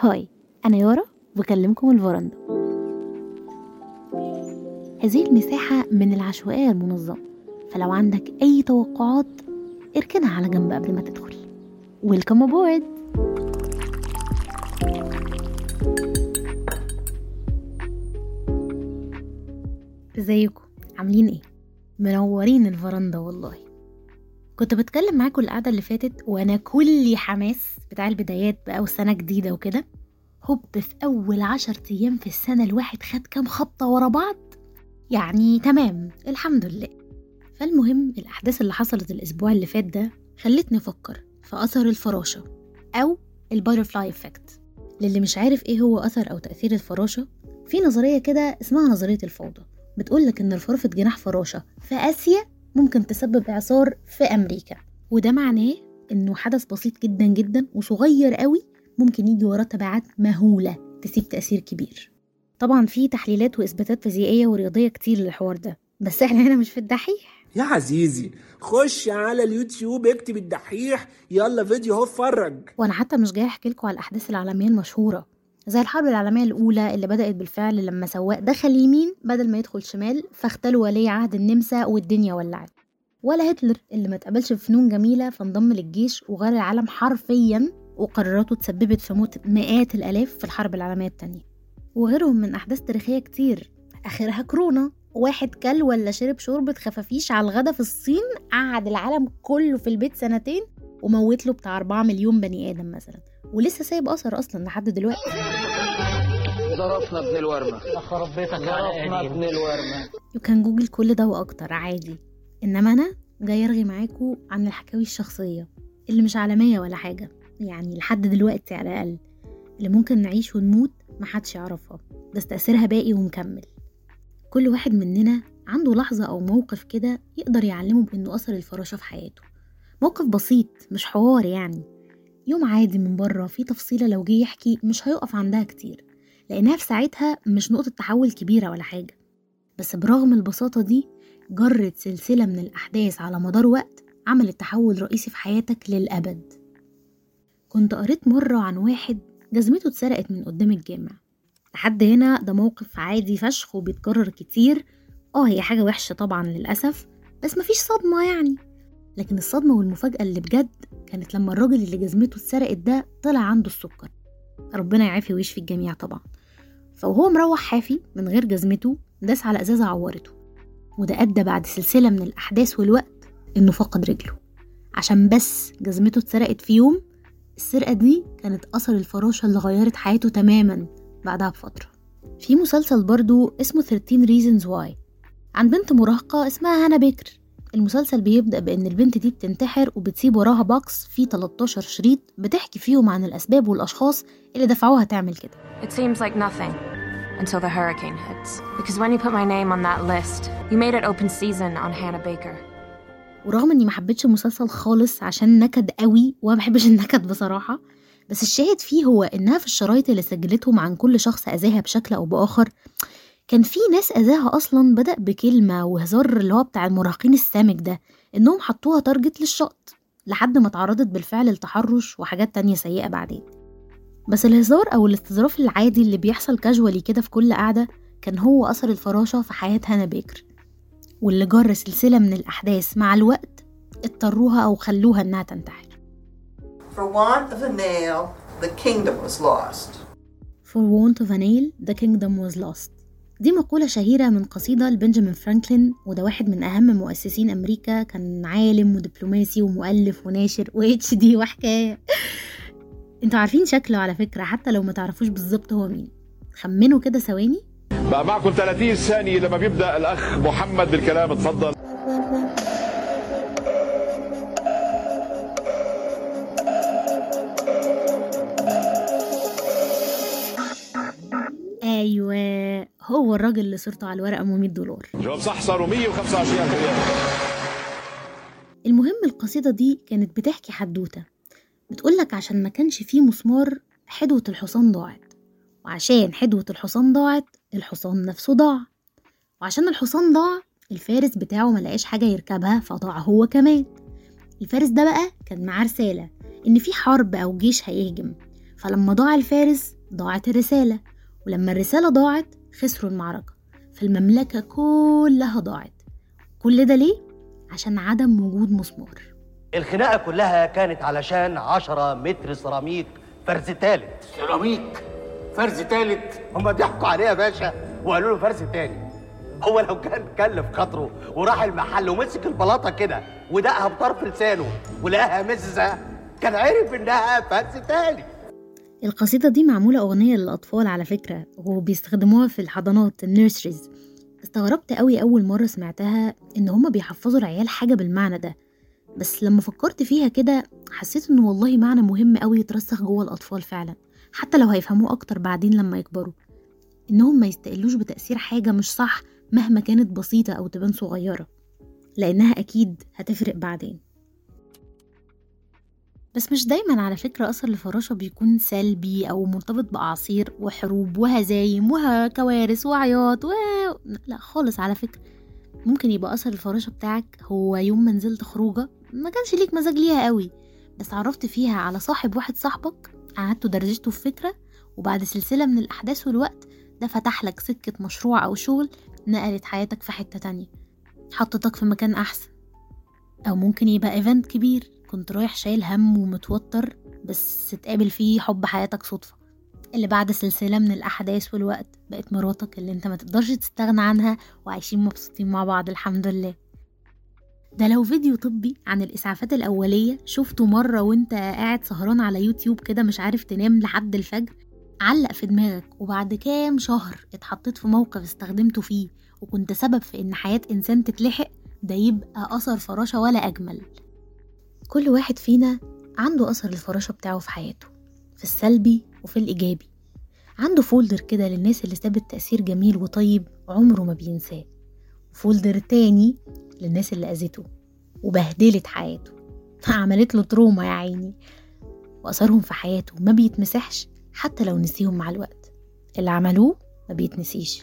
هاي أنا يارا بكلمكم الفرندا. هذه المساحة من العشوائية المنظمة فلو عندك أي توقعات اركنها على جنب قبل ما تدخل. ويلكم aboard! إزيكم؟ عاملين إيه؟ منورين الفرندا والله. كنت بتكلم معاكم القعدة اللي فاتت وأنا كلي حماس بتاع البدايات بقى وسنة جديدة وكده هوب في أول عشر أيام في السنة الواحد خد كام خبطة ورا بعض؟ يعني تمام الحمد لله. فالمهم الأحداث اللي حصلت الأسبوع اللي فات ده خلتني أفكر في أثر الفراشة أو ال butterfly effect للي مش عارف إيه هو أثر أو تأثير الفراشة في نظرية كده اسمها نظرية الفوضى بتقولك إن رفرفة جناح فراشة في آسيا ممكن تسبب إعصار في أمريكا. وده معناه إنه حدث بسيط جدا جدا وصغير قوي ممكن يجي وراه تبعات مهولة تسيب تأثير كبير. طبعا في تحليلات وإثباتات فيزيائية ورياضية كتير للحوار ده بس إحنا هنا مش في الدحيح. يا عزيزي خش على اليوتيوب اكتب الدحيح يلا فيديو اهو اتفرج. وأنا حتى مش جاي أحكي لكم على الأحداث العالمية المشهورة. زي الحرب العالمية الأولى اللي بدأت بالفعل لما سواق دخل يمين بدل ما يدخل شمال فاختلوا ولي عهد النمسا والدنيا ولعت. ولا هتلر اللي ما اتقبلش في فنون جميلة فانضم للجيش وغير العالم حرفيا وقراراته تسببت في موت مئات الآلاف في الحرب العالمية التانية. وغيرهم من أحداث تاريخية كتير. آخرها كورونا. واحد كل ولا شرب شوربة خفافيش على الغدا في الصين قعد العالم كله في البيت سنتين وموت له بتاع 4 مليون بني آدم مثلا. ولسه سايب أثر أصلا لحد دلوقتي. ظرفنا ابن الورمة. خرب بيتك ظرفنا ابن الورمة. وكان جوجل كل ده وأكتر عادي. إنما أنا جاي أرغي معاكم عن الحكاوي الشخصية اللي مش عالمية ولا حاجة يعني لحد دلوقتي على الأقل. اللي ممكن نعيش ونموت محدش يعرفها. بس تأثيرها باقي ومكمل. كل واحد مننا عنده لحظة أو موقف كده يقدر يعلمه بإنه أثر الفراشة في حياته. موقف بسيط مش حوار يعني. يوم عادي من بره في تفصيلة لو جه يحكي مش هيقف عندها كتير لأنها في ساعتها مش نقطة تحول كبيرة ولا حاجة. بس برغم البساطة دي جرت سلسلة من الأحداث على مدار وقت عملت تحول رئيسي في حياتك للأبد. كنت قريت مرة عن واحد جزمته اتسرقت من قدام الجامع. لحد هنا ده موقف عادي فشخ وبيتكرر كتير. آه هي حاجة وحشة طبعا للأسف بس مفيش صدمة يعني. لكن الصدمة والمفاجأة اللي بجد كانت لما الراجل اللي جزمته اتسرقت ده طلع عنده السكر. ربنا يعافي ويشفي الجميع طبعا. فوهو مروح حافي من غير جزمته داس على إزازة عورته. وده أدى بعد سلسلة من الأحداث والوقت إنه فقد رجله. عشان بس جزمته اتسرقت في يوم السرقة دي كانت أثر الفراشة اللي غيرت حياته تماما بعدها بفترة. في مسلسل برضو اسمه 13 Reasons Why. عن بنت مراهقة اسمها هانا بكر. المسلسل بيبدأ بإن البنت دي بتنتحر وبتسيب وراها باكس فيه 13 شريط بتحكي فيهم عن الأسباب والأشخاص اللي دفعوها تعمل كده It seems like nothing until the hurricane hits. Because when you put my name on that list, you made it open season on Hannah Baker. ورغم إني ما حبيتش المسلسل خالص عشان نكد قوي وما بحبش النكد بصراحة بس الشاهد فيه هو إنها في الشرايط اللي سجلتهم عن كل شخص أذاها بشكل أو بآخر كان في ناس أذاها أصلا بدأ بكلمة وهزار اللي هو بتاع المراهقين السامج ده إنهم حطوها تارجت للشط لحد ما اتعرضت بالفعل لتحرش وحاجات تانية سيئة بعدين. بس الهزار أو الاستظراف العادي اللي بيحصل casually كده في كل قعدة كان هو أثر الفراشة في حياة هانا بيكر واللي جر سلسلة من الأحداث مع الوقت اضطروها أو خلوها إنها تنتحر. For want of a nail, the kingdom was lost. For want of a nail the kingdom was lost. دي مقولة شهيرة من قصيدة لبنجامين فرانكلين وده واحد من أهم مؤسسين أمريكا كان عالم ودبلوماسي ومؤلف وناشر و HD وحكاية. أنتوا عارفين شكله على فكرة حتى لو ما تعرفوش بالظبط هو مين. خمنوا كده ثواني. بقى معكم 30 ثانية لما بيبدأ الأخ محمد بالكلام اتفضل. هو الراجل اللي صورته على الورقة ب 100 دولار. جواب صح صاروا 125 ألف ريال. المهم القصيدة دي كانت بتحكي حدوتة. بتقولك عشان ما كانش فيه مسمار حدوة الحصان ضاعت. وعشان حدوة الحصان ضاعت الحصان نفسه ضاع. وعشان الحصان ضاع الفارس بتاعه ملقاش حاجة يركبها فضاع هو كمان. الفارس ده بقى كان معاه رسالة إن في حرب أو جيش هيهجم. فلما ضاع الفارس ضاعت الرسالة. ولما الرسالة ضاعت خسروا المعركة. فالمملكة كلها ضاعت. كل ده ليه؟ عشان عدم وجود مسمار. الخناقة كلها كانت علشان عشرة متر سيراميك فرز تالت. سيراميك؟ فرز تالت؟ هما ضحكوا عليه يا باشا وقالوا له فرز تاني. هو لو كان كلف خاطره وراح المحل ومسك البلاطة كده ودقها بطرف لسانه ولقاها مززة كان عرف إنها فرز تاني القصيدة دي معمولة أغنية للأطفال على فكرة وبيستخدموها في الحضانات النيرسريز استغربت قوي أول مرة سمعتها إن هما بيحفظوا العيال حاجة بالمعنى ده. بس لما فكرت فيها كده حسيت إنه والله معنى مهم قوي يترسخ جوه الأطفال فعلا حتى لو هيفهموه أكتر بعدين لما يكبروا. إنهم ما يستقلوش بتأثير حاجة مش صح مهما كانت بسيطة أو تبان صغيرة لأنها أكيد هتفرق بعدين. بس مش دايما على فكرة أثر الفراشة بيكون سلبي أو مرتبط بأعاصير وحروب وهزايم وكوارث وعياط و... لا خالص على فكرة. ممكن يبقى أثر الفراشة بتاعك هو يوم ما نزلت خروجة ما كانش ليك مزاج ليها قوي بس عرفت فيها على صاحب واحد صاحبك قعدتوا درجته في فكرة وبعد سلسلة من الأحداث والوقت ده فتح لك سكة مشروع أو شغل نقلت حياتك في حتة تانية حطتك في مكان أحسن أو ممكن يبقى event كبير. كنت رايح شايل هم ومتوتر بس تقابل فيه حب حياتك صدفة. اللي بعد سلسلة من الأحداث والوقت بقت مراتك اللي انت ما تقدرش تستغنى عنها وعايشين مبسوطين مع بعض الحمد لله. ده لو فيديو طبي عن الإسعافات الأولية شفته مرة وانت قاعد سهران على يوتيوب كده مش عارف تنام لحد الفجر علق في دماغك وبعد كام شهر اتحطيت في موقف استخدمته فيه وكنت سبب في إن حياة إنسان تتلحق ده يبقى أثر فراشة ولا أجمل. كل واحد فينا عنده أثر الفراشة بتاعه في حياته في السلبي وفي الإيجابي. عنده folder كده للناس اللي سابت تأثير جميل وطيب عمره ما بينساه. folder تاني للناس اللي أذته وبهدلت حياته. عملت له trauma يا عيني. وأثرهم في حياته ما بيتمسحش حتى لو نسيهم مع الوقت. اللي عملوه ما بيتنسيش.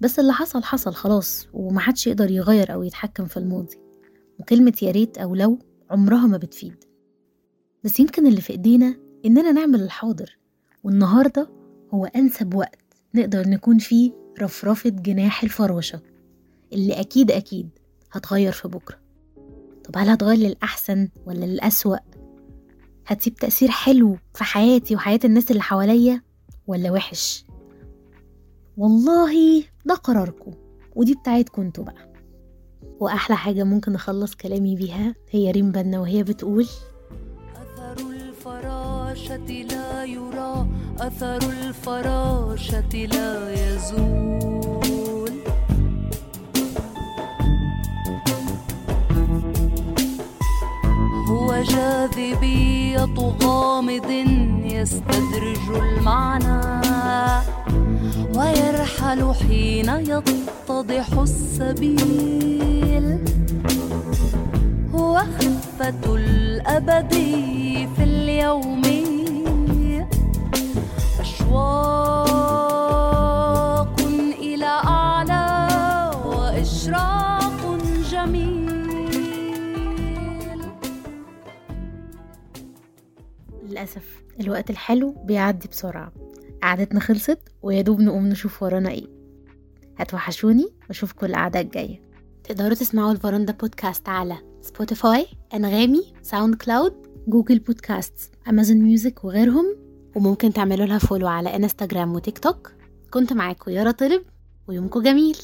بس اللي حصل حصل خلاص ومحدش يقدر يغير أو يتحكم في الماضي. وكلمة يا ريت أو لو عمرها ما بتفيد. بس يمكن اللي في إيدينا إننا نعمل الحاضر والنهاردة هو أنسب وقت نقدر نكون فيه رفرفة جناح الفراشة اللي أكيد أكيد هتغير في بكرة. طب هل هتغير للأحسن ولا للأسوأ؟ هتسيب تأثير حلو في حياتي وحياة الناس اللي حواليا ولا وحش؟ والله ده قراركم ودي بتاعتكم أنتوا بقى. وأحلى حاجة ممكن أخلص كلامي بيها هي ريم بنا وهي بتقول. أثر الفراشة لا يرى أثر الفراشة لا يزول. هو جاذبية غامض يستدرج المعنى. ويرحل حين يتضح السبيل. هو خفة الأبد في اليوم. أشواق إلى أعلى وإشراق جميل. للأسف الوقت الحلو بيعدي بسرعة. قعدتنا خلصت ويدوب نقوم نشوف ورانا إيه. هتوحشوني واشوفكم القعدة الجاية. تقدروا تسمعوا الفراندة بودكاست على سبوتيفاي أنغامي ساوند كلاود جوجل بودكاست امازون ميوزك وغيرهم. وممكن تعملوا لها follow على انستغرام وتيك توك كنت معاكم يارا طلب ويومكم جميل.